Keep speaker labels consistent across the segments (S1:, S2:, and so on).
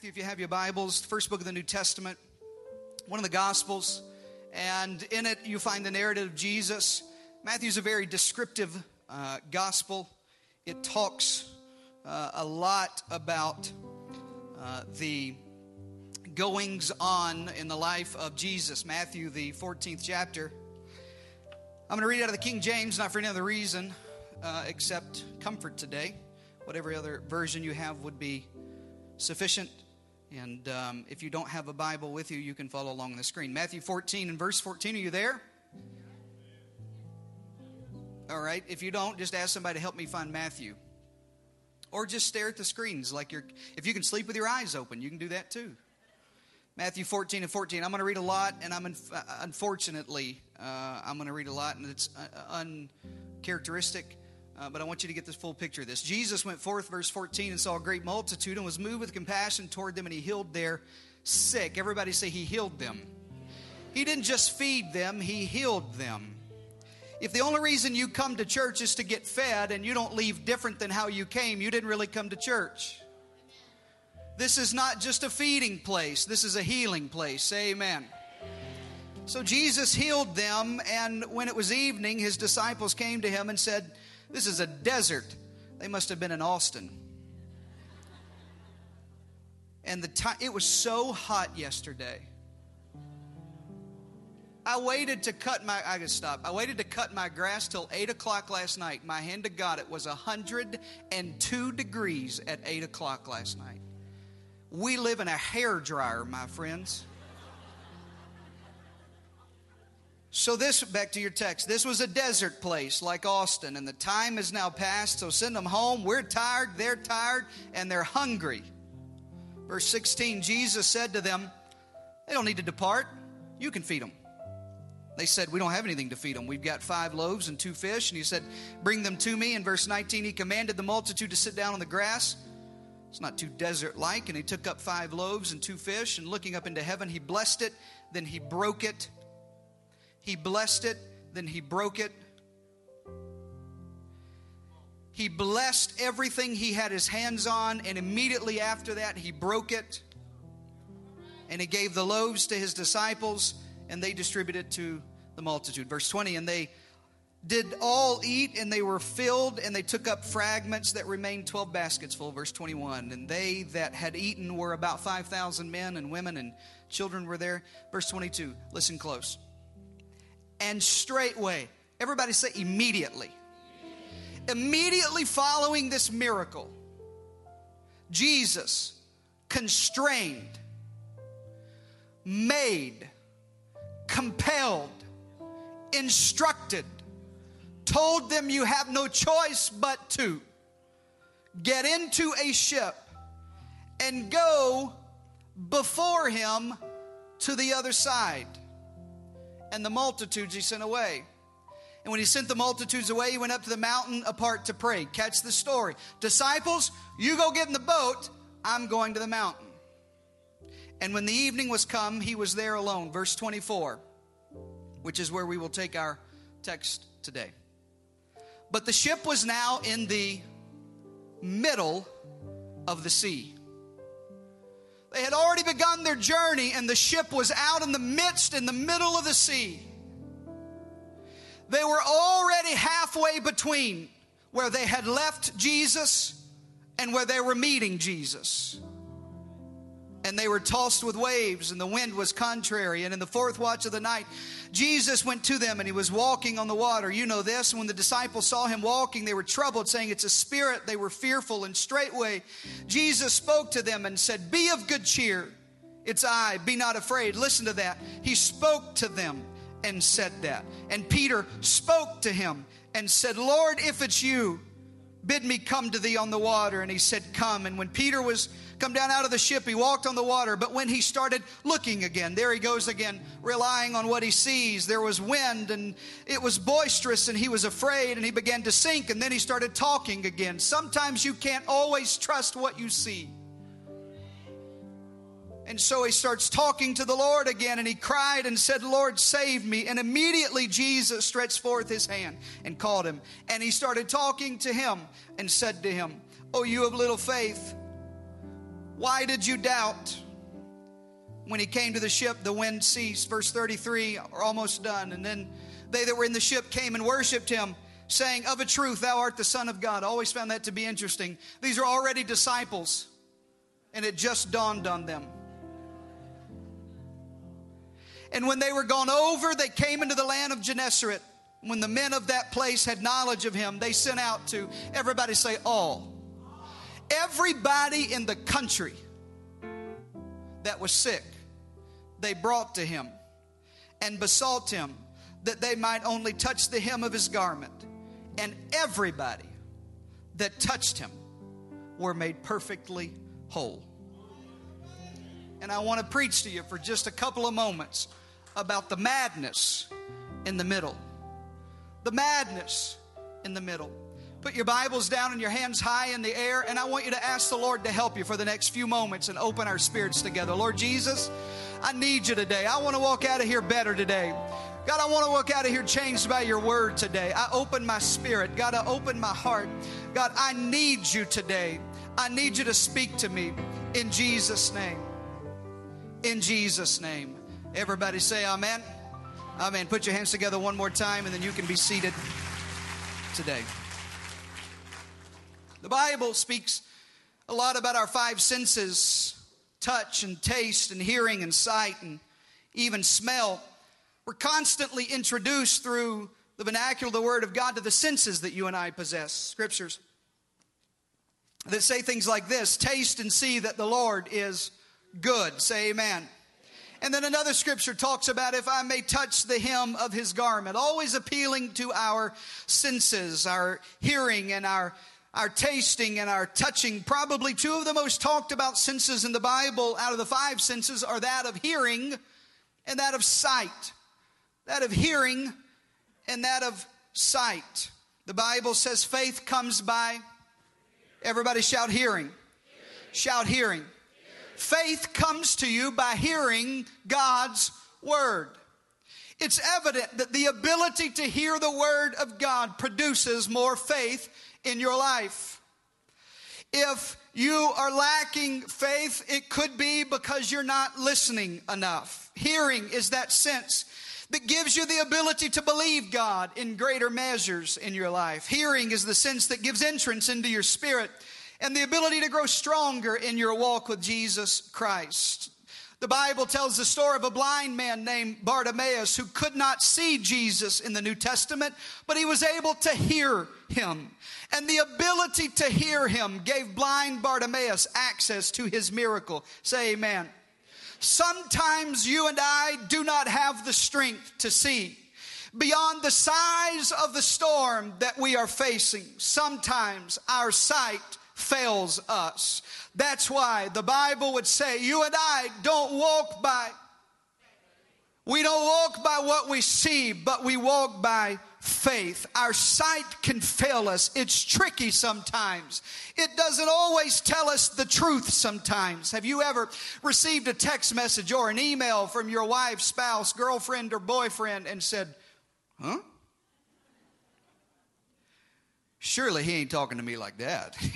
S1: Matthew, if you have your Bibles, first book of the New Testament, one of the Gospels, and in it you find the narrative of Jesus. Matthew's a very descriptive uh, gospel. It talks uh, a lot about uh, the goings on in the life of Jesus. Matthew, the 14th chapter. I'm going to read out of the King James, not for any other reason uh, except comfort today. Whatever other version you have would be sufficient. And um, if you don't have a Bible with you, you can follow along on the screen. Matthew 14 and verse 14, are you there? All right. If you don't, just ask somebody to help me find Matthew. Or just stare at the screens like you're, if you can sleep with your eyes open, you can do that too. Matthew 14 and 14. I'm going to read a lot, and I'm uh, unfortunately, uh, I'm going to read a lot, and it's uh, uncharacteristic. Uh, but I want you to get this full picture of this. Jesus went forth, verse 14, and saw a great multitude and was moved with compassion toward them, and he healed their sick. Everybody say, He healed them. He didn't just feed them, He healed them. If the only reason you come to church is to get fed and you don't leave different than how you came, you didn't really come to church. This is not just a feeding place, this is a healing place. Amen. So Jesus healed them, and when it was evening, his disciples came to him and said, this is a desert. They must have been in Austin. And the time it was so hot yesterday. I waited to cut my I gotta stop. I waited to cut my grass till eight o'clock last night. My hand to God, it was hundred and two degrees at eight o'clock last night. We live in a hair dryer, my friends. So, this, back to your text, this was a desert place like Austin, and the time has now passed, so send them home. We're tired, they're tired, and they're hungry. Verse 16 Jesus said to them, They don't need to depart, you can feed them. They said, We don't have anything to feed them. We've got five loaves and two fish. And he said, Bring them to me. In verse 19, he commanded the multitude to sit down on the grass. It's not too desert like. And he took up five loaves and two fish, and looking up into heaven, he blessed it. Then he broke it he blessed it, then he broke it. He blessed everything he had his hands on, and immediately after that, he broke it. And he gave the loaves to his disciples, and they distributed to the multitude. Verse 20, and they did all eat, and they were filled, and they took up fragments that remained 12 baskets full. Verse 21, and they that had eaten were about 5,000 men and women, and children were there. Verse 22, listen close and straightway. Everybody say immediately. Immediately following this miracle, Jesus constrained, made, compelled, instructed, told them you have no choice but to get into a ship and go before him to the other side and the multitudes he sent away. And when he sent the multitudes away, he went up to the mountain apart to pray. Catch the story. Disciples, you go get in the boat. I'm going to the mountain. And when the evening was come, he was there alone. Verse 24, which is where we will take our text today. But the ship was now in the middle of the sea. They had already begun their journey, and the ship was out in the midst, in the middle of the sea. They were already halfway between where they had left Jesus and where they were meeting Jesus and they were tossed with waves, and the wind was contrary. And in the fourth watch of the night, Jesus went to them and he was walking on the water. You know this. When the disciples saw him walking, they were troubled, saying, It's a spirit. They were fearful, and straightway Jesus spoke to them and said, Be of good cheer. It's I. Be not afraid. Listen to that. He spoke to them and said that. And Peter spoke to him and said, Lord, if it's you, bid me come to thee on the water. And he said, Come. And when Peter was come down out of the ship, he walked on the water. But when he started looking again, there he goes again, relying on what he sees. There was wind and it was boisterous, and he was afraid and he began to sink. And then he started talking again. Sometimes you can't always trust what you see. And so he starts talking to the Lord again, and he cried and said, Lord, save me. And immediately Jesus stretched forth his hand and called him. And he started talking to him and said to him, Oh, you of little faith, why did you doubt? When he came to the ship, the wind ceased. Verse 33, are almost done. And then they that were in the ship came and worshiped him, saying, Of a truth, thou art the Son of God. I always found that to be interesting. These are already disciples, and it just dawned on them. And when they were gone over, they came into the land of Gennesaret. When the men of that place had knowledge of him, they sent out to everybody say, all. Everybody in the country that was sick, they brought to him and besought him that they might only touch the hem of his garment. And everybody that touched him were made perfectly whole. And I want to preach to you for just a couple of moments about the madness in the middle. The madness in the middle. Put your Bibles down and your hands high in the air, and I want you to ask the Lord to help you for the next few moments and open our spirits together. Lord Jesus, I need you today. I want to walk out of here better today. God, I want to walk out of here changed by your word today. I open my spirit. God, I open my heart. God, I need you today. I need you to speak to me in Jesus' name. In Jesus' name. Everybody say amen. Amen. Put your hands together one more time and then you can be seated today. The Bible speaks a lot about our five senses touch and taste and hearing and sight and even smell. We're constantly introduced through the vernacular the Word of God to the senses that you and I possess. Scriptures that say things like this taste and see that the Lord is good. Say amen. And then another scripture talks about if I may touch the hem of his garment, always appealing to our senses, our hearing and our our tasting and our touching. Probably two of the most talked about senses in the Bible out of the five senses are that of hearing and that of sight. That of hearing and that of sight. The Bible says faith comes by, everybody shout hearing. hearing. Shout hearing. Faith comes to you by hearing God's word. It's evident that the ability to hear the word of God produces more faith in your life. If you are lacking faith, it could be because you're not listening enough. Hearing is that sense that gives you the ability to believe God in greater measures in your life. Hearing is the sense that gives entrance into your spirit and the ability to grow stronger in your walk with Jesus Christ. The Bible tells the story of a blind man named Bartimaeus who could not see Jesus in the New Testament, but he was able to hear him. And the ability to hear him gave blind Bartimaeus access to his miracle. Say amen. Sometimes you and I do not have the strength to see beyond the size of the storm that we are facing. Sometimes our sight fails us. That's why the Bible would say, You and I don't walk by, we don't walk by what we see, but we walk by faith. Our sight can fail us. It's tricky sometimes. It doesn't always tell us the truth sometimes. Have you ever received a text message or an email from your wife, spouse, girlfriend, or boyfriend and said, Huh? Surely he ain't talking to me like that.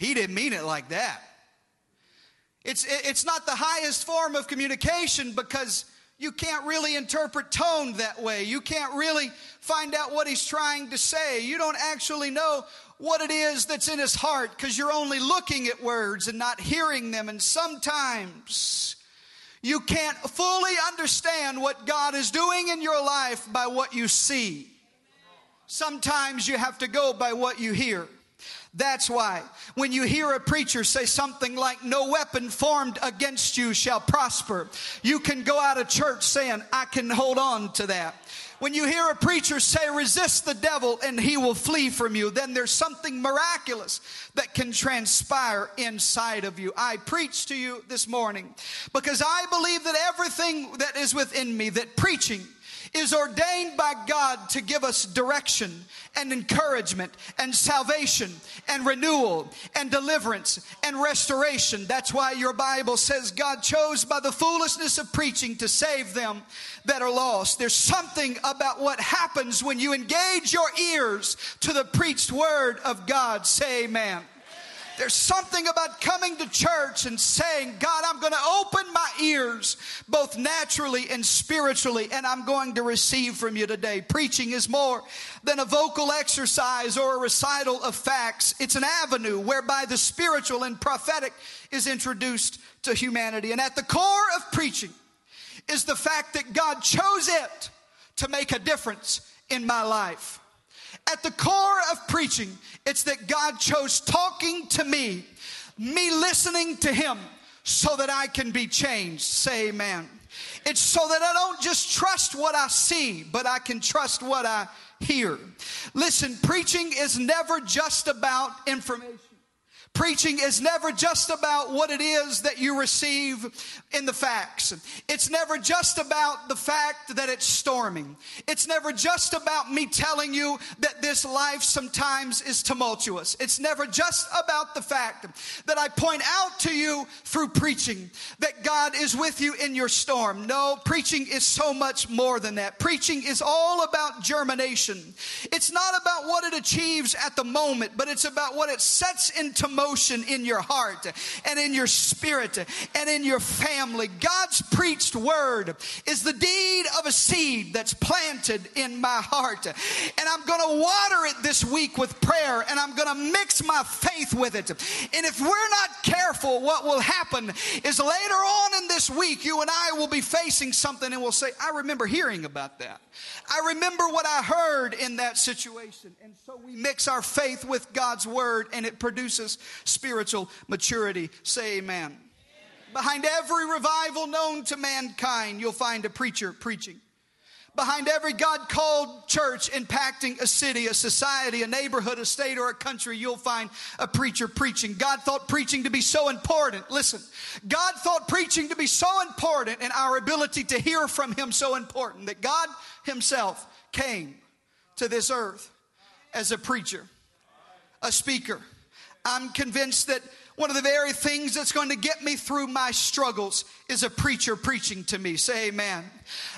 S1: He didn't mean it like that. It's, it's not the highest form of communication because you can't really interpret tone that way. You can't really find out what he's trying to say. You don't actually know what it is that's in his heart because you're only looking at words and not hearing them. And sometimes you can't fully understand what God is doing in your life by what you see. Sometimes you have to go by what you hear. That's why when you hear a preacher say something like, No weapon formed against you shall prosper, you can go out of church saying, I can hold on to that. When you hear a preacher say, resist the devil and he will flee from you, then there's something miraculous that can transpire inside of you. I preach to you this morning because I believe that everything that is within me, that preaching, is ordained by God to give us direction and encouragement and salvation and renewal and deliverance and restoration. That's why your Bible says God chose by the foolishness of preaching to save them that are lost. There's something about what happens when you engage your ears to the preached word of God. Say amen. There's something about coming to church and saying, God, I'm going to open my ears both naturally and spiritually, and I'm going to receive from you today. Preaching is more than a vocal exercise or a recital of facts, it's an avenue whereby the spiritual and prophetic is introduced to humanity. And at the core of preaching is the fact that God chose it to make a difference in my life. At the core of preaching, it's that God chose talking to me, me listening to Him, so that I can be changed. Say amen. It's so that I don't just trust what I see, but I can trust what I hear. Listen, preaching is never just about information. Preaching is never just about what it is that you receive in the facts. It's never just about the fact that it's storming. It's never just about me telling you that this life sometimes is tumultuous. It's never just about the fact that I point out to you through preaching that God is with you in your storm. No, preaching is so much more than that. Preaching is all about germination. It's not about what it achieves at the moment, but it's about what it sets into motion emotion in your heart and in your spirit and in your family. God's preached word is the deed of a seed that's planted in my heart. And I'm going to water it this week with prayer and I'm going to mix my faith with it. And if we're not careful, what will happen is later on in this week, you and I will be facing something and we'll say, I remember hearing about that. I remember what I heard in that situation. And so we mix our faith with God's word and it produces spiritual maturity. Say amen. amen. Behind every revival known to mankind, you'll find a preacher preaching. Behind every God called church impacting a city, a society, a neighborhood, a state, or a country, you'll find a preacher preaching. God thought preaching to be so important. Listen, God thought preaching to be so important and our ability to hear from Him so important that God Himself came to this earth as a preacher, a speaker. I'm convinced that one of the very things that's going to get me through my struggles is a preacher preaching to me. Say amen.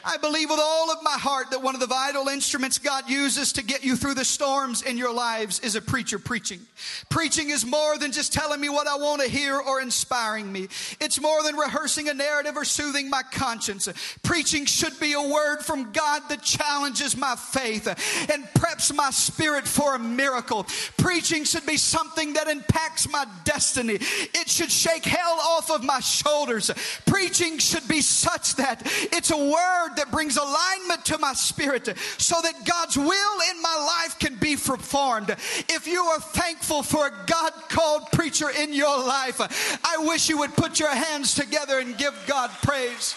S1: I believe with all of my heart that one of the vital instruments God uses to get you through the storms in your lives is a preacher preaching. Preaching is more than just telling me what I want to hear or inspiring me. It's more than rehearsing a narrative or soothing my conscience. Preaching should be a word from God that challenges my faith and preps my spirit for a miracle. Preaching should be something that impacts my destiny. It should shake hell off of my shoulders. Preaching should be such that it's a word word that brings alignment to my spirit so that God's will in my life can be performed. If you are thankful for a God called preacher in your life, I wish you would put your hands together and give God praise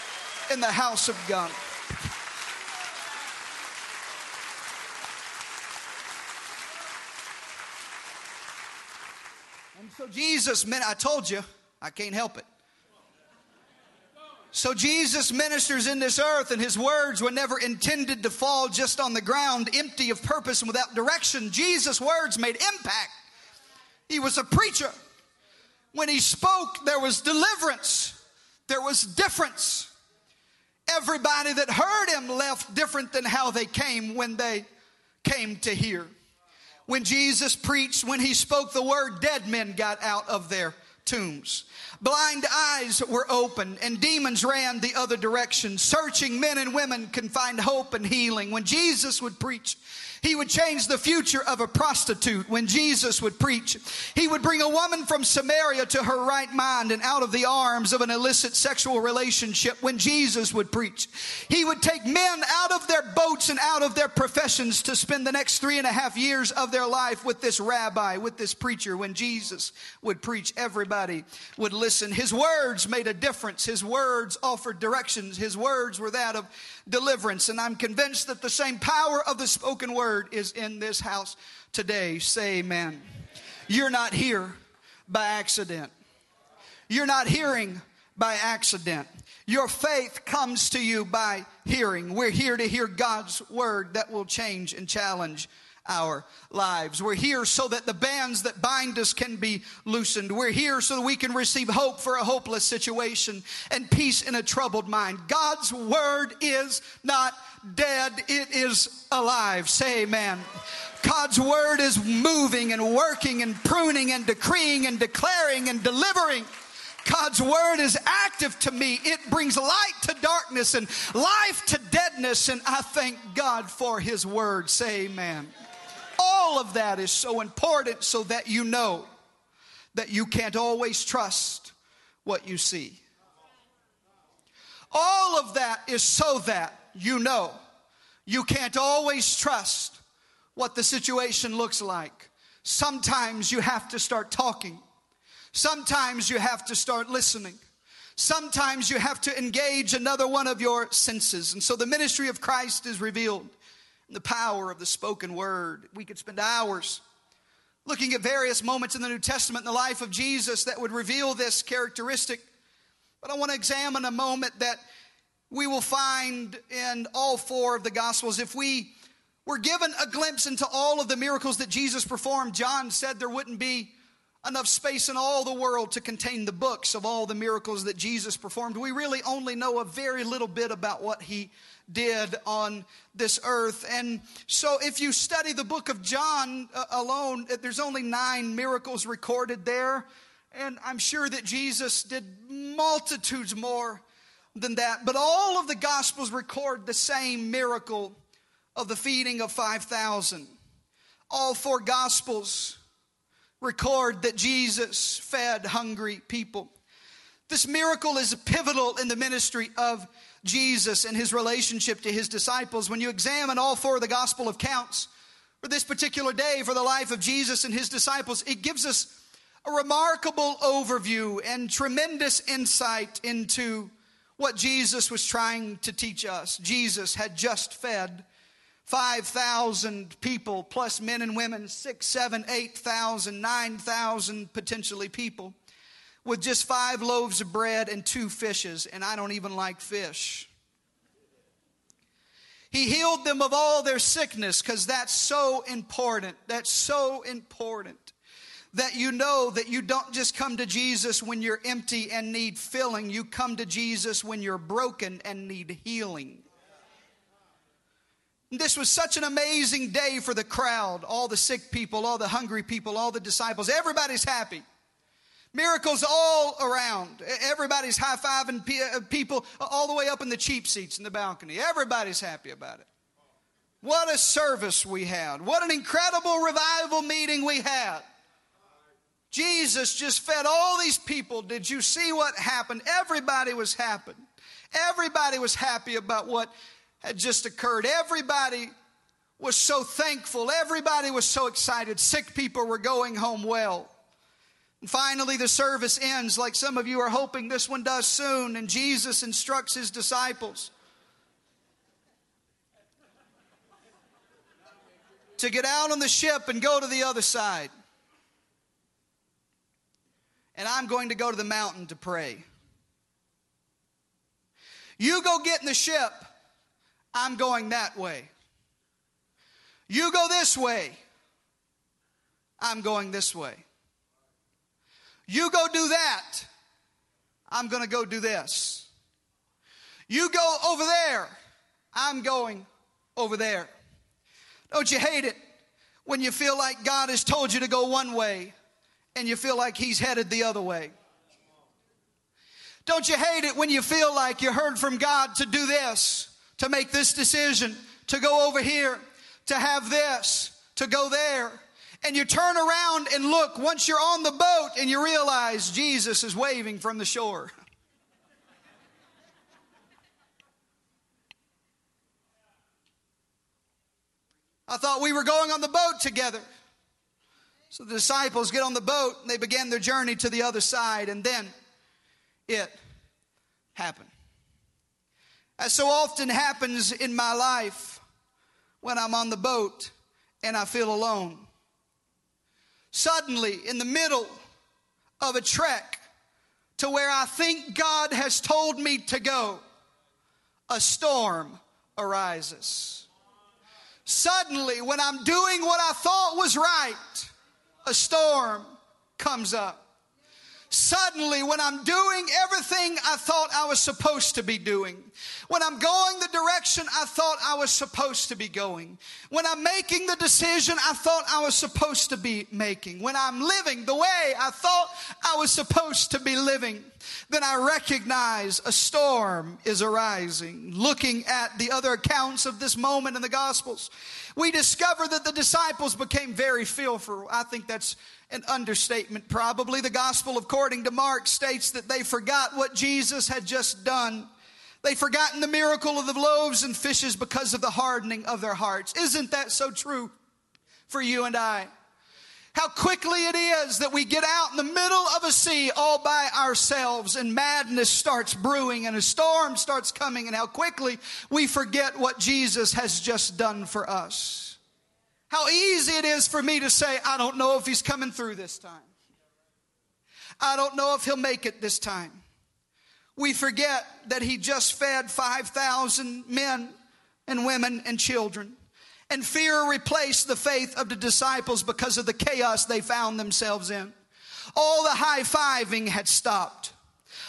S1: in the house of God. And so Jesus, meant, I told you, I can't help it. So Jesus ministers in this earth, and his words were never intended to fall just on the ground, empty of purpose and without direction. Jesus' words made impact. He was a preacher. When he spoke, there was deliverance, there was difference. Everybody that heard him left different than how they came when they came to hear. When Jesus preached, when he spoke the word, dead men got out of their tombs. Blind eyes were opened, and demons ran the other direction. Searching men and women can find hope and healing. When Jesus would preach, He would change the future of a prostitute when Jesus would preach. He would bring a woman from Samaria to her right mind and out of the arms of an illicit sexual relationship when Jesus would preach. He would take men out of their boats and out of their professions to spend the next three and a half years of their life with this rabbi, with this preacher. When Jesus would preach, everybody would listen. His words made a difference. His words offered directions. His words were that of deliverance. And I'm convinced that the same power of the spoken word is in this house today. Say amen. You're not here by accident. You're not hearing by accident. Your faith comes to you by hearing. We're here to hear God's word that will change and challenge our lives. We're here so that the bands that bind us can be loosened. We're here so that we can receive hope for a hopeless situation and peace in a troubled mind. God's word is not dead, it is alive. Say amen. God's word is moving and working and pruning and decreeing and declaring and delivering. God's word is active to me. It brings light to darkness and life to deadness. And I thank God for his word. Say amen. All of that is so important so that you know that you can't always trust what you see. All of that is so that you know you can't always trust what the situation looks like. Sometimes you have to start talking. Sometimes you have to start listening. Sometimes you have to engage another one of your senses. And so the ministry of Christ is revealed the power of the spoken word. We could spend hours looking at various moments in the New Testament in the life of Jesus that would reveal this characteristic. But I want to examine a moment that we will find in all four of the Gospels. If we were given a glimpse into all of the miracles that Jesus performed, John said there wouldn't be enough space in all the world to contain the books of all the miracles that Jesus performed. We really only know a very little bit about what he did on this earth. And so, if you study the book of John uh, alone, uh, there's only nine miracles recorded there. And I'm sure that Jesus did multitudes more than that. But all of the Gospels record the same miracle of the feeding of 5,000. All four Gospels record that Jesus fed hungry people. This miracle is pivotal in the ministry of Jesus and his relationship to his disciples. When you examine all four of the gospel accounts for this particular day for the life of Jesus and his disciples, it gives us a remarkable overview and tremendous insight into what Jesus was trying to teach us. Jesus had just fed 5,000 people, plus men and women, six, seven, 8,000, 9,000 potentially people with just five loaves of bread and two fishes, and I don't even like fish. He healed them of all their sickness because that's so important. That's so important that you know that you don't just come to Jesus when you're empty and need filling, you come to Jesus when you're broken and need healing. This was such an amazing day for the crowd, all the sick people, all the hungry people, all the disciples. Everybody's happy. Miracles all around. Everybody's high fiving uh, people all the way up in the cheap seats in the balcony. Everybody's happy about it. What a service we had. What an incredible revival meeting we had. Jesus just fed all these people. Did you see what happened? Everybody was happy. Everybody was happy about what had just occurred. Everybody was so thankful. Everybody was so excited. Sick people were going home well. And finally, the service ends like some of you are hoping this one does soon, and Jesus instructs his disciples to get out on the ship and go to the other side. And I'm going to go to the mountain to pray. You go get in the ship, I'm going that way. You go this way, I'm going this way. You go do that. I'm going to go do this. You go over there. I'm going over there. Don't you hate it when you feel like God has told you to go one way and you feel like He's headed the other way? Don't you hate it when you feel like you heard from God to do this, to make this decision, to go over here, to have this, to go there. And you turn around and look once you're on the boat and you realize Jesus is waving from the shore. I thought we were going on the boat together. So the disciples get on the boat and they began their journey to the other side, and then it happened. As so often happens in my life when I'm on the boat and I feel alone. Suddenly, in the middle of a trek to where I think God has told me to go, a storm arises. Suddenly, when I'm doing what I thought was right, a storm comes up. Suddenly, when I'm doing everything I thought I was supposed to be doing, when I'm going the direction I thought I was supposed to be going, when I'm making the decision I thought I was supposed to be making, when I'm living the way I thought I was supposed to be living, then I recognize a storm is arising. Looking at the other accounts of this moment in the Gospels, we discover that the disciples became very fearful. I think that's an understatement, probably. The Gospel, according to Mark, states that they forgot what Jesus had just done. They'd forgotten the miracle of the loaves and fishes because of the hardening of their hearts. Isn't that so true for you and I? How quickly it is that we get out in the middle of a sea all by ourselves and madness starts brewing and a storm starts coming, and how quickly we forget what Jesus has just done for us. How easy it is for me to say, I don't know if he's coming through this time. I don't know if he'll make it this time we forget that he just fed 5,000 men and women and children. And fear replaced the faith of the disciples because of the chaos they found themselves in. All the high fiving had stopped.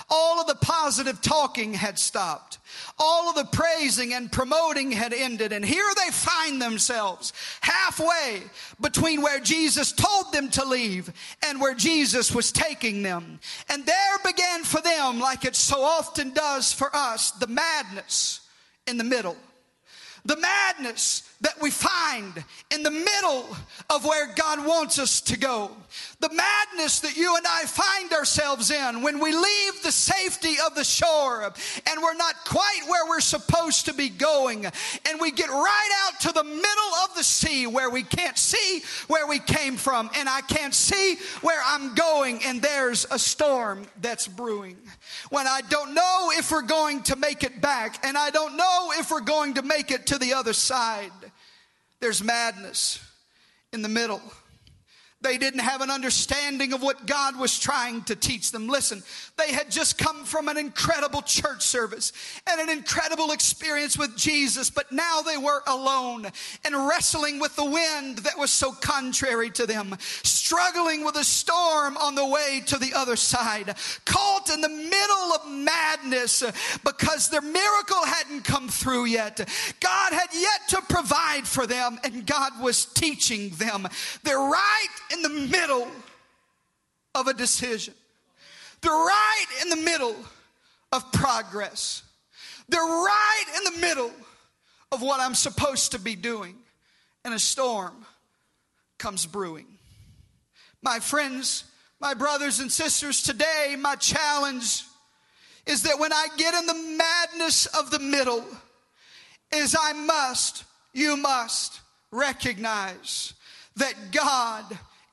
S1: All of the positive talking had stopped. All of the praising and promoting had ended. And here they find themselves halfway between where Jesus told them to leave and where Jesus was taking them. And there began for them, like it so often does for us, the madness in the middle. The madness that we find in the middle of where God wants us to go. The madness that you and I find ourselves in when we leave the safety of the shore and we're not quite where we're supposed to be going. And we get right out to the middle of the sea where we can't see where we came from and I can't see where I'm going and there's a storm that's brewing. When I don't know if we're going to make it back and I don't know if we're going to make it to the other side. There's madness in the middle. They didn't have an understanding of what God was trying to teach them. Listen, they had just come from an incredible church service and an incredible experience with Jesus, but now they were alone and wrestling with the wind that was so contrary to them, struggling with a storm on the way to the other side, caught in the middle of madness because their miracle hadn't come through yet. God had yet to provide for them, and God was teaching them. They're right in the middle of a decision. They're right in the middle of progress. They're right in the middle of what I'm supposed to be doing. And a storm comes brewing. My friends, my brothers and sisters, today my challenge is that when I get in the madness of the middle, is I must, you must recognize that God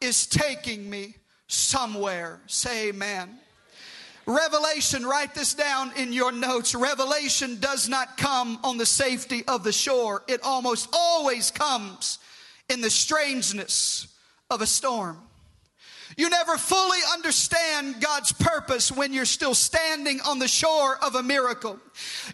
S1: is taking me somewhere. Say amen. Revelation, write this down in your notes. Revelation does not come on the safety of the shore, it almost always comes in the strangeness of a storm. You never fully understand God's purpose when you're still standing on the shore of a miracle.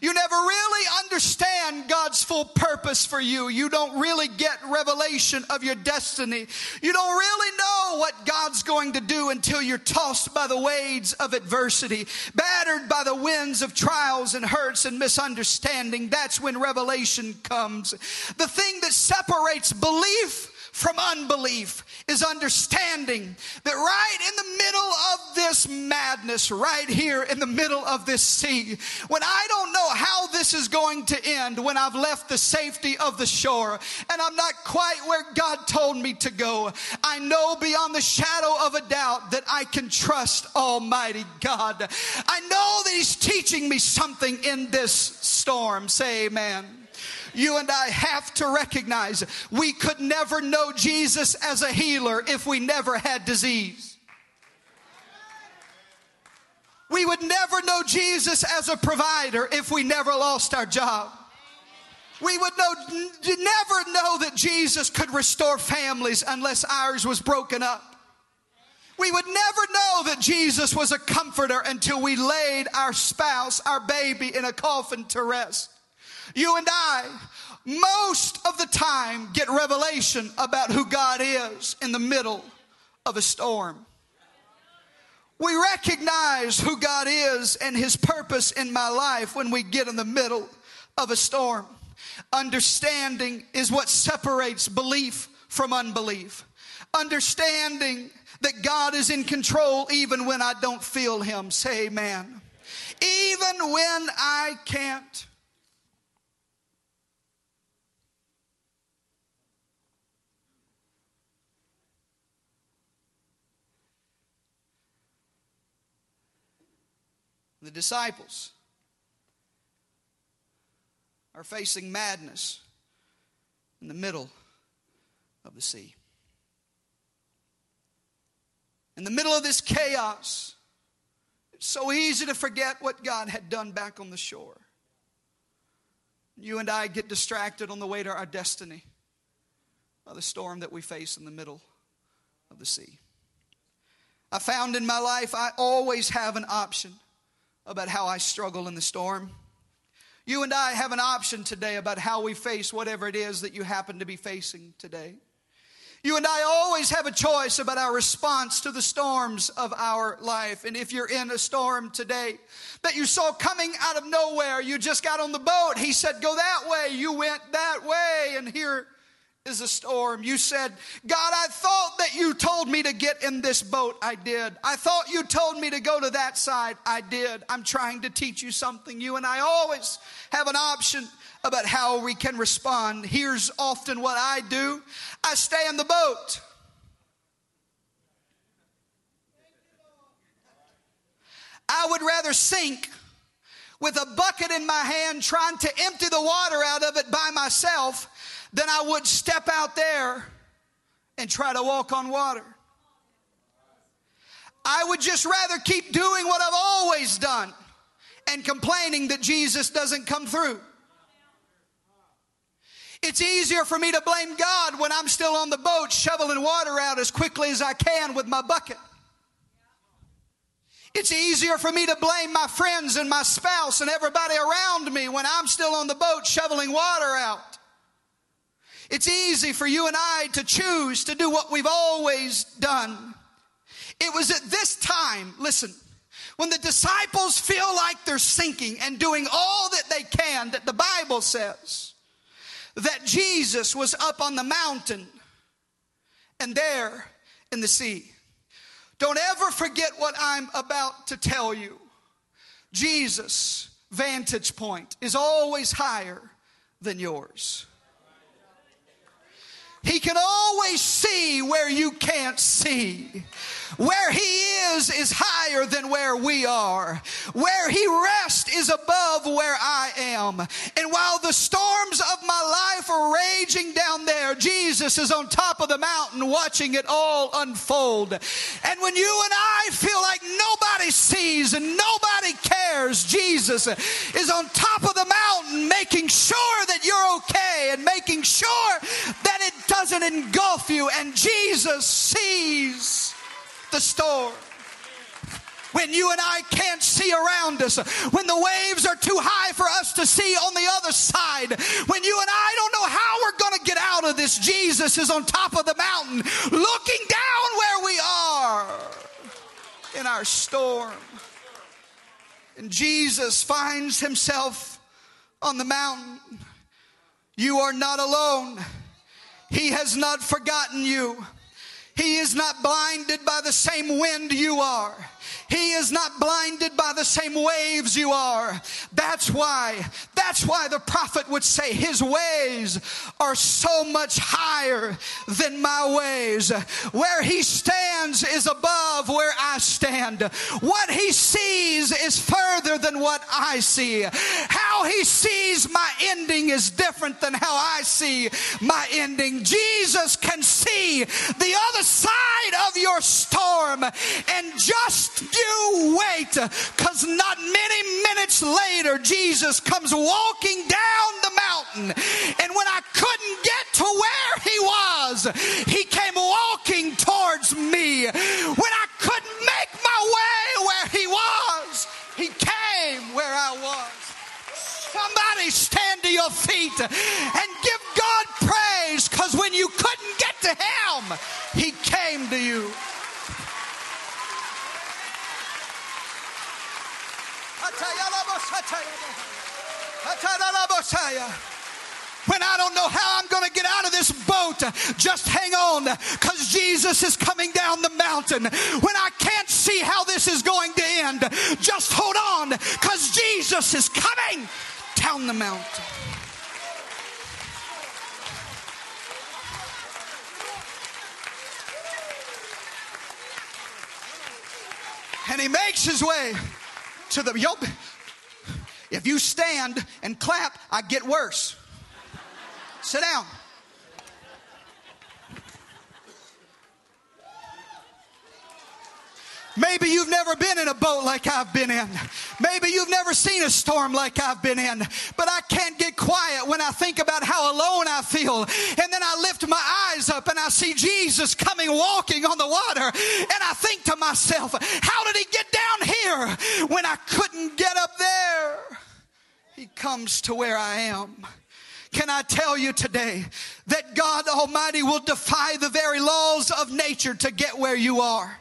S1: You never really understand God's full purpose for you. You don't really get revelation of your destiny. You don't really know what God's going to do until you're tossed by the waves of adversity, battered by the winds of trials and hurts and misunderstanding. That's when revelation comes. The thing that separates belief from unbelief is understanding that right in the middle of this madness, right here in the middle of this sea, when I don't know how this is going to end, when I've left the safety of the shore and I'm not quite where God told me to go, I know beyond the shadow of a doubt that I can trust Almighty God. I know that He's teaching me something in this storm. Say amen you and I have to recognize we could never know Jesus as a healer if we never had disease. We would never know Jesus as a provider if we never lost our job. We would know, never know that Jesus could restore families unless ours was broken up. We would never know that Jesus was a comforter until we laid our spouse, our baby, in a coffin to rest. You and I, most of the time, get revelation about who God is in the middle of a storm. We recognize who God is and His purpose in my life when we get in the middle of a storm. Understanding is what separates belief from unbelief. Understanding that God is in control even when I don't feel Him. Say amen. Even when I can't. The disciples are facing madness in the middle of the sea. In the middle of this chaos, it's so easy to forget what God had done back on the shore. You and I get distracted on the way to our destiny by the storm that we face in the middle of the sea. I found in my life I always have an option about how I struggle in the storm. You and I have an option today about how we face whatever it is that you happen to be facing today. You and I always have a choice about our response to the storms of our life. And if you're in a storm today that you saw coming out of nowhere, you just got on the boat, he said, Go that way, you went that way, and here is a storm. You said, God, I thought that you told me to get in this boat. I did. I thought you told me to go to that side. I did. I'm trying to teach you something. You and I always have an option about how we can respond. Here's often what I do I stay in the boat. I would rather sink with a bucket in my hand trying to empty the water out of it by myself than I would step out there and try to walk on water. I would just rather keep doing what I've always done and complaining that Jesus doesn't come through. It's easier for me to blame God when I'm still on the boat shoveling water out as quickly as I can with my bucket. It's easier for me to blame my friends and my spouse and everybody around me when I'm still on the boat shoveling water out. It's easy for you and I to choose to do what we've always done. It was at this time, listen, when the disciples feel like they're sinking and doing all that they can, that the Bible says that Jesus was up on the mountain and there in the sea. Don't ever forget what I'm about to tell you. Jesus' vantage point is always higher than yours. He can always see where you can't see. Where he is is higher than where we are. Where he rests is above where I am. And while the storms of my life are raging down there, Jesus is on top of the mountain watching it all unfold. And when you and I feel like nobody sees and nobody cares, Jesus is on top of the mountain making sure that you're okay and making sure that it doesn't engulf you. And Jesus sees the storm. When you and I can't see around us, when the waves are too high for us to see on the other side, when you and I don't know how we're going to get out of this, Jesus is on top of the mountain looking down where we are in our storm. And Jesus finds himself on the mountain. You are not alone. He has not forgotten you. He is not blinded by the same wind you are. He is not blinded by the same waves you are. That's why, that's why the prophet would say his ways are so much higher than my ways. Where he stands is above where I stand. What he sees is further than what I see. How he sees my ending is different than how I see my ending. Jesus can see the other side of your storm and just you wait, because not many minutes later, Jesus comes walking down the mountain. And when I couldn't get to where he was, he came walking towards me. When I couldn't make my way where he was, he came where I was. Somebody stand to your feet and give God praise because when you couldn't get to him, he came to you. When I don't know how I'm going to get out of this boat, just hang on because Jesus is coming down the mountain. When I can't see how this is going to end, just hold on because Jesus is coming down the mountain. And he makes his way to the yoke. If you stand and clap, I get worse. Sit down. Maybe you've never been in a boat like I've been in. Maybe you've never seen a storm like I've been in. But I can't get quiet when I think about how alone I feel. And then I lift my eyes up and I see Jesus coming walking on the water. And I think to myself, how did he get down here when I couldn't get up there? He comes to where I am. Can I tell you today that God Almighty will defy the very laws of nature to get where you are?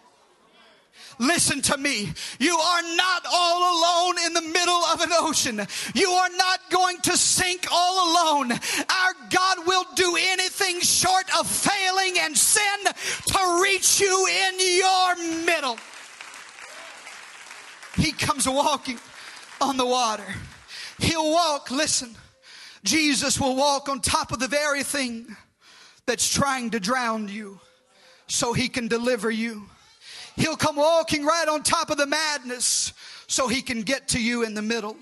S1: Listen to me. You are not all alone in the middle of an ocean. You are not going to sink all alone. Our God will do anything short of failing and sin to reach you in your middle. He comes walking on the water. He'll walk, listen. Jesus will walk on top of the very thing that's trying to drown you so he can deliver you. He'll come walking right on top of the madness so he can get to you in the middle.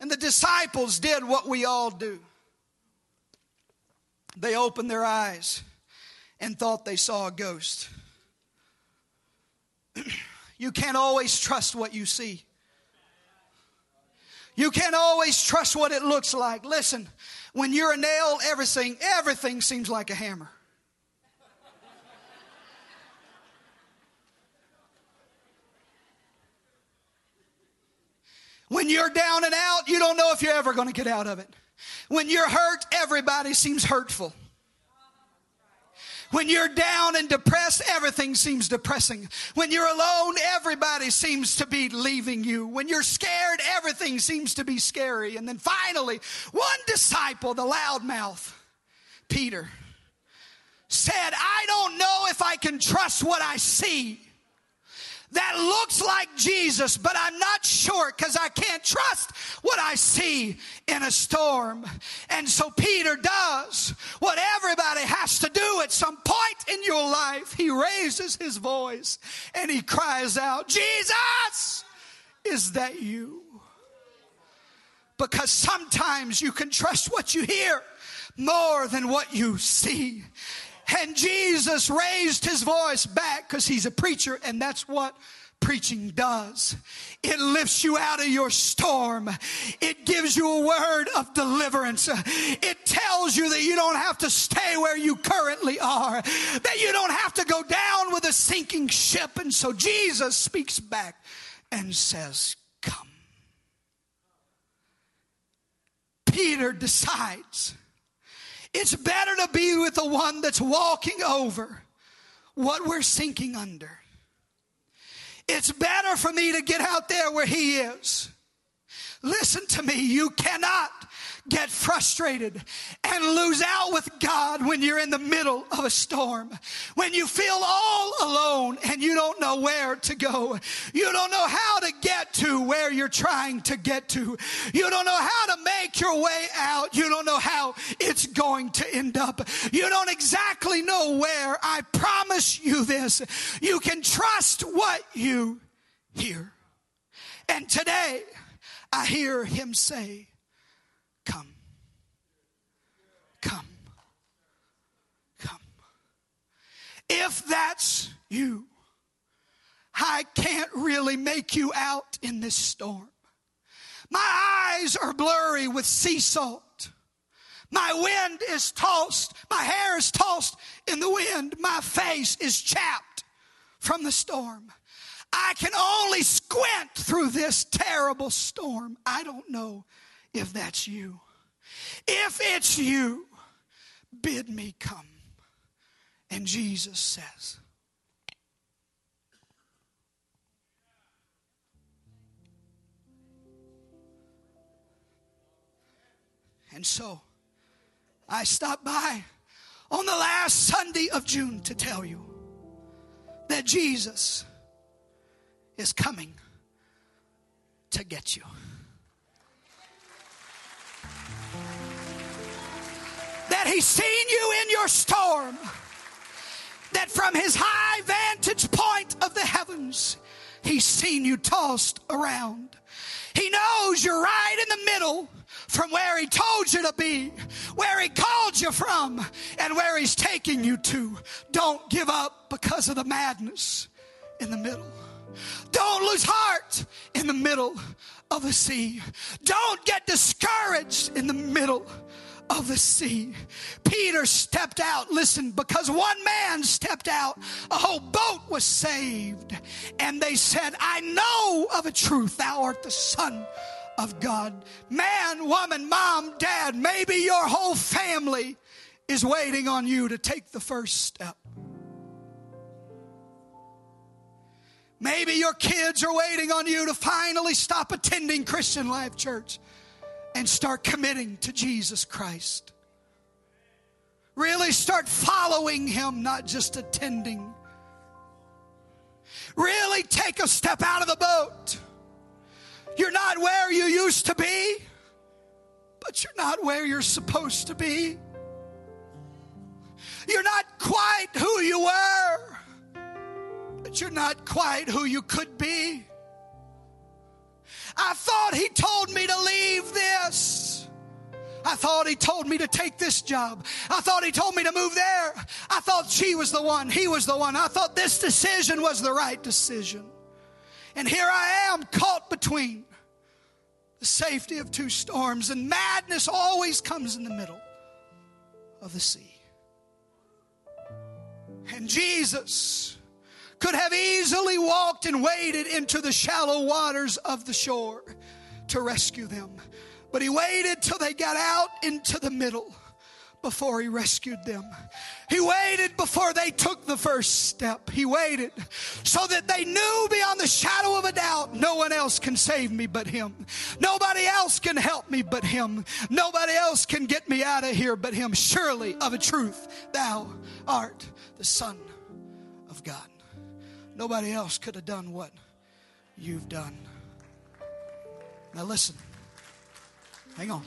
S1: And the disciples did what we all do. They opened their eyes and thought they saw a ghost. you can't always trust what you see. You can't always trust what it looks like. Listen, when you're a nail, everything, everything seems like a hammer. When you're down and out, you don't know if you're ever going to get out of it. When you're hurt, everybody seems hurtful. When you're down and depressed, everything seems depressing. When you're alone, everybody seems to be leaving you. When you're scared, everything seems to be scary. And then finally, one disciple, the loudmouth, Peter, said, I don't know if I can trust what I see that looks like Jesus, but I'm not sure because I can't trust what I see in a storm. And so Peter does what everybody has to do at some point in your life. He raises his voice and he cries out, Jesus, is that you? Because sometimes you can trust what you hear more than what you see. And Jesus raised his voice back because he's a preacher, and that's what preaching does. It lifts you out of your storm. It gives you a word of deliverance. It tells you that you don't have to stay where you currently are, that you don't have to go down with a sinking ship. And so Jesus speaks back and says, Come. Peter decides it's better to be with the one that's walking over what we're sinking under. It's better for me to get out there where he is. Listen to me, you cannot get frustrated and lose out with God when you're in the middle of a storm. When you feel all alone and you don't know where to go. You don't know how to get to where you're trying to get to. You don't know how to make your way out. You don't know how it's going to end up. You don't exactly know where. I promise you this. You can trust what you hear. And today, I hear him say, Come. Come. Come. If that's you, I can't really make you out in this storm. My eyes are blurry with sea salt. My wind is tossed. My hair is tossed in the wind. My face is chapped from the storm. I can only squint through this terrible storm. I don't know if that's you. If it's you, bid me come. And Jesus says, And so I stopped by on the last Sunday of June to tell you that Jesus is coming to get you. That he's seen you in your storm. That from his high vantage point of the heavens, he's seen you tossed around. He knows you're right in the middle from where he told you to be, where he called you from, and where he's taking you to. Don't give up because of the madness in the middle. Don't lose heart in the middle of the sea. Don't get discouraged in the middle of the sea. Peter stepped out, listen, because one man stepped out, a whole boat was saved. And they said, I know of a truth, thou art the Son of God. Man, woman, mom, dad, maybe your whole family is waiting on you to take the first step. Maybe your kids are waiting on you to finally stop attending Christian Life Church and start committing to Jesus Christ. Really start following Him, not just attending. Really take a step out of the boat. You're not where you used to be, but you're not where you're supposed to be. You're not quite who you were but you're not quite who you could be. I thought he told me to leave this. I thought he told me to take this job. I thought he told me to move there. I thought she was the one, he was the one. I thought this decision was the right decision. And here I am caught between the safety of two storms, and madness always comes in the middle of the sea. And Jesus could have easily walked and waded into the shallow waters of the shore to rescue them. But he waited till they got out into the middle before he rescued them. He waited before they took the first step. He waited so that they knew beyond the shadow of a doubt no one else can save me but him. Nobody else can help me but him. Nobody else can get me out of here but him. Surely, of a truth, thou art the Son of God. Nobody else could have done what you've done. Now, listen. Hang on.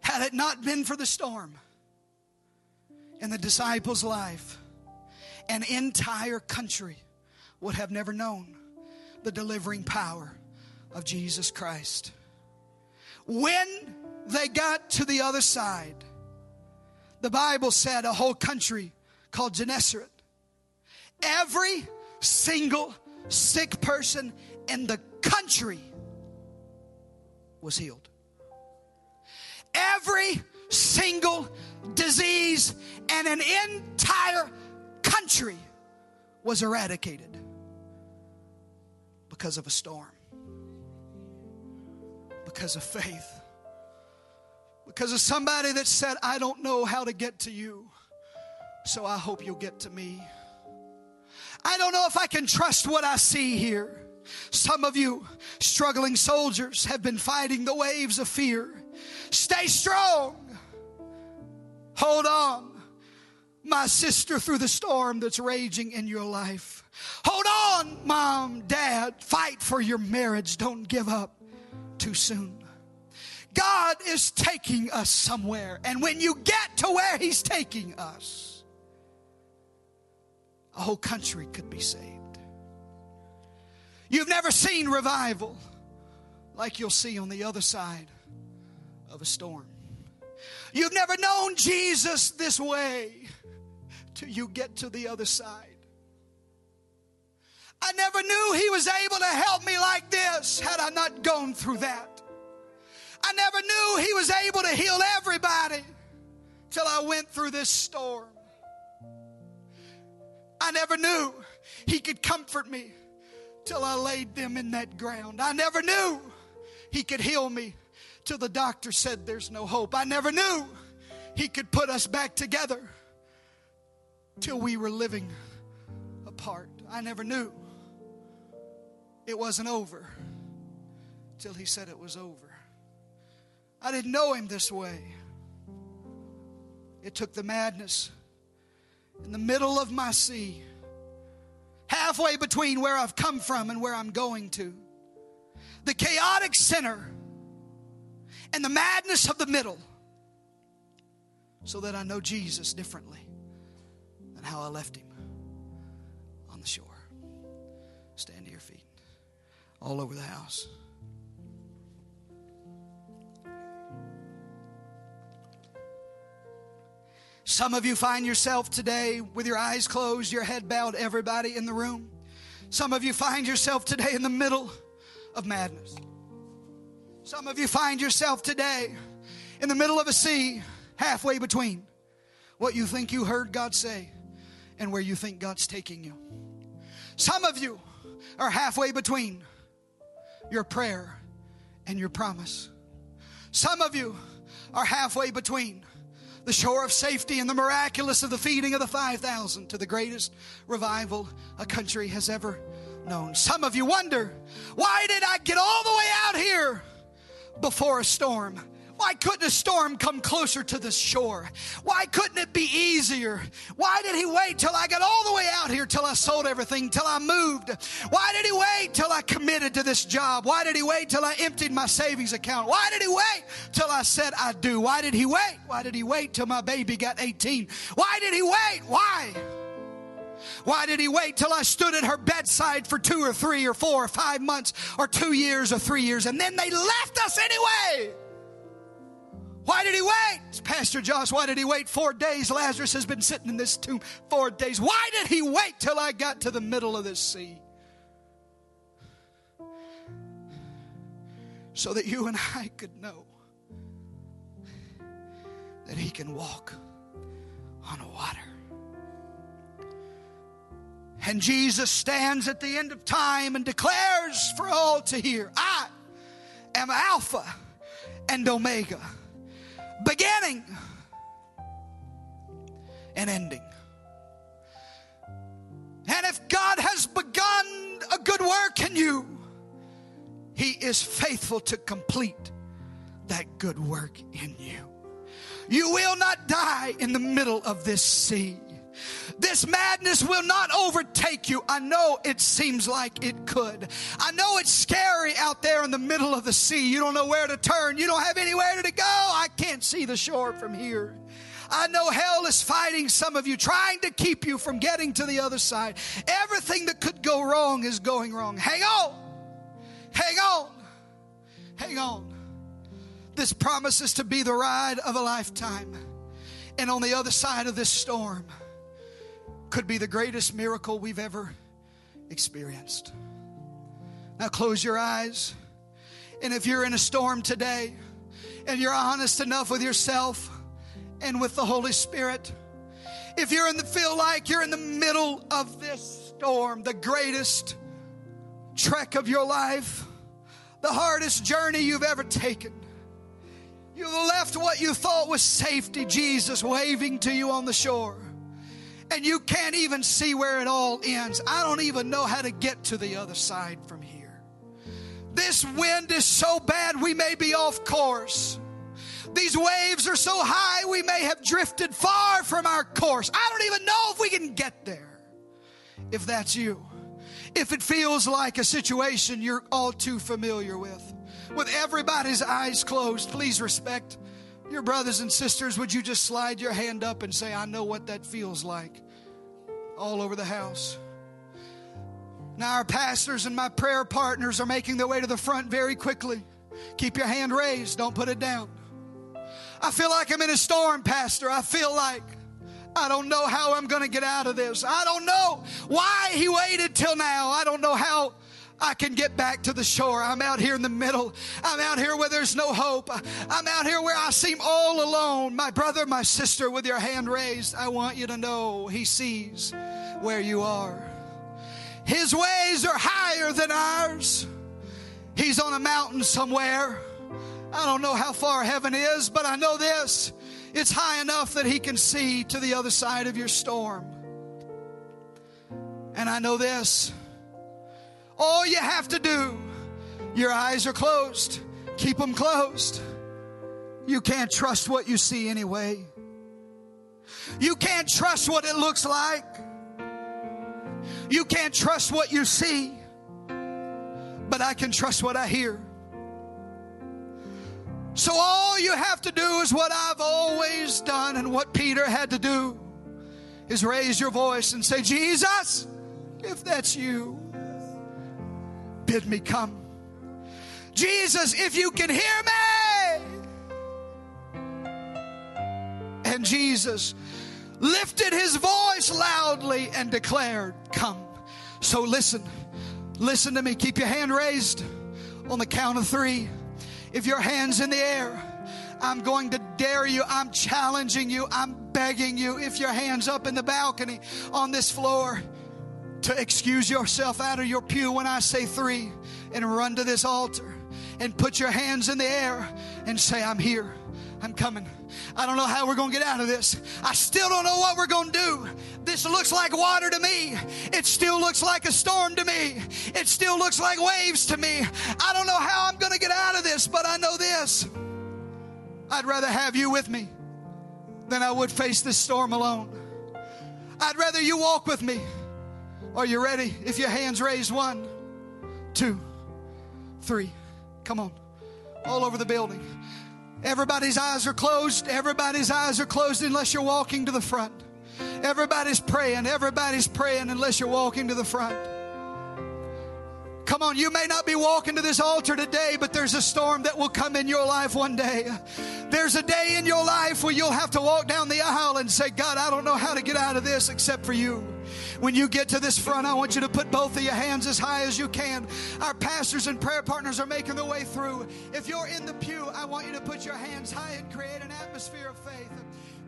S1: Had it not been for the storm in the disciples' life, an entire country would have never known the delivering power of Jesus Christ. When they got to the other side, the Bible said a whole country called Gennesaret. Every single sick person in the country was healed. Every single disease and an entire country was eradicated because of a storm, because of faith, because of somebody that said, I don't know how to get to you. So I hope you'll get to me. I don't know if I can trust what I see here. Some of you struggling soldiers have been fighting the waves of fear. Stay strong. Hold on, my sister, through the storm that's raging in your life. Hold on, mom, dad. Fight for your marriage. Don't give up too soon. God is taking us somewhere. And when you get to where He's taking us, a whole country could be saved. You've never seen revival like you'll see on the other side of a storm. You've never known Jesus this way till you get to the other side. I never knew He was able to help me like this had I not gone through that. I never knew He was able to heal everybody till I went through this storm. I never knew He could comfort me till I laid them in that ground. I never knew He could heal me till the doctor said there's no hope. I never knew He could put us back together till we were living apart. I never knew it wasn't over till He said it was over. I didn't know Him this way. It took the madness in the middle of my sea halfway between where I've come from and where I'm going to. The chaotic center and the madness of the middle, so that I know Jesus differently than how I left him on the shore. Stand to your feet, all over the house. Some of you find yourself today with your eyes closed, your head bowed, everybody in the room. Some of you find yourself today in the middle of madness. Some of you find yourself today in the middle of a sea, halfway between what you think you heard God say and where you think God's taking you. Some of you are halfway between your prayer and your promise. Some of you are halfway between the shore of safety and the miraculous of the feeding of the 5,000 to the greatest revival a country has ever known. Some of you wonder, why did I get all the way out here before a storm? Why couldn't a storm come closer to the shore? Why couldn't it be easier? Why did he wait till I got all the way out here, till I sold everything, till I moved? Why did he wait till I committed to this job? Why did he wait till I emptied my savings account? Why did he wait till I said I do? Why did he wait? Why did he wait till my baby got 18? Why did he wait? Why? Why did he wait till I stood at her bedside for two or three or four or five months or two years or three years and then they left us anyway? Why did he wait? Pastor Josh, why did he wait four days? Lazarus has been sitting in this tomb four days. Why did he wait till I got to the middle of this sea? So that you and I could know that he can walk on water. And Jesus stands at the end of time and declares for all to hear I am Alpha and Omega beginning and ending. And if God has begun a good work in you, He is faithful to complete that good work in you. You will not die in the middle of this sea. This madness will not overtake you. I know it seems like it could. I know it's scary out there in the middle of the sea. You don't know where to turn. You don't have anywhere to go. I can't see the shore from here. I know hell is fighting some of you, trying to keep you from getting to the other side. Everything that could go wrong is going wrong. Hang on. Hang on. Hang on. This promises to be the ride of a lifetime. And on the other side of this storm, could be the greatest miracle we've ever experienced. Now, close your eyes. And if you're in a storm today and you're honest enough with yourself and with the Holy Spirit, if you're in the feel like you're in the middle of this storm, the greatest trek of your life, the hardest journey you've ever taken, you've left what you thought was safety, Jesus waving to you on the shore and you can't even see where it all ends. I don't even know how to get to the other side from here. This wind is so bad we may be off course. These waves are so high we may have drifted far from our course. I don't even know if we can get there. If that's you, if it feels like a situation you're all too familiar with, with everybody's eyes closed, please respect your brothers and sisters. Would you just slide your hand up and say, I know what that feels like all over the house? Now, our pastors and my prayer partners are making their way to the front very quickly. Keep your hand raised, don't put it down. I feel like I'm in a storm, Pastor. I feel like I don't know how I'm going to get out of this. I don't know why he waited till now. I don't know how I can get back to the shore. I'm out here in the middle. I'm out here where there's no hope. I'm out here where I seem all alone. My brother, my sister, with your hand raised, I want you to know he sees where you are. His ways are higher than ours. He's on a mountain somewhere. I don't know how far heaven is, but I know this. It's high enough that he can see to the other side of your storm. And I know this. All you have to do, your eyes are closed. Keep them closed. You can't trust what you see anyway. You can't trust what it looks like. You can't trust what you see, but I can trust what I hear. So all you have to do is what I've always done and what Peter had to do is raise your voice and say, Jesus, if that's you, bid me come. Jesus, if you can hear me. And Jesus lifted his voice loudly and declared, Come. So listen, listen to me. Keep your hand raised on the count of three. If your hand's in the air, I'm going to dare you. I'm challenging you. I'm begging you. If your hand's up in the balcony on this floor, to excuse yourself out of your pew when I say three and run to this altar and put your hands in the air and say, I'm here. I'm coming. I don't know how we're going to get out of this. I still don't know what we're going to do. This looks like water to me. It still looks like a storm to me. It still looks like waves to me. I don't know how I'm going to get out of this, but I know this. I'd rather have you with me than I would face this storm alone. I'd rather you walk with me. Are you ready? If your hands raised, one, two, three. Come on. All over the building. Everybody's eyes are closed. Everybody's eyes are closed unless you're walking to the front. Everybody's praying. Everybody's praying unless you're walking to the front. Come on, you may not be walking to this altar today, but there's a storm that will come in your life one day. There's a day in your life where you'll have to walk down the aisle and say, God, I don't know how to get out of this except for you. When you get to this front, I want you to put both of your hands as high as you can. Our pastors and prayer partners are making their way through. If you're in the pew, I want you to put your hands high and create an atmosphere of faith.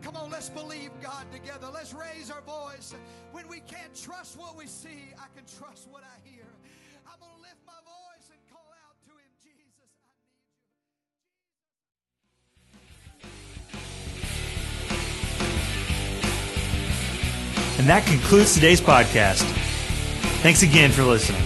S1: Come on, let's believe God together. Let's raise our voice. When we can't trust what we see, I can trust what I hear.
S2: And that concludes today's podcast. Thanks again for listening.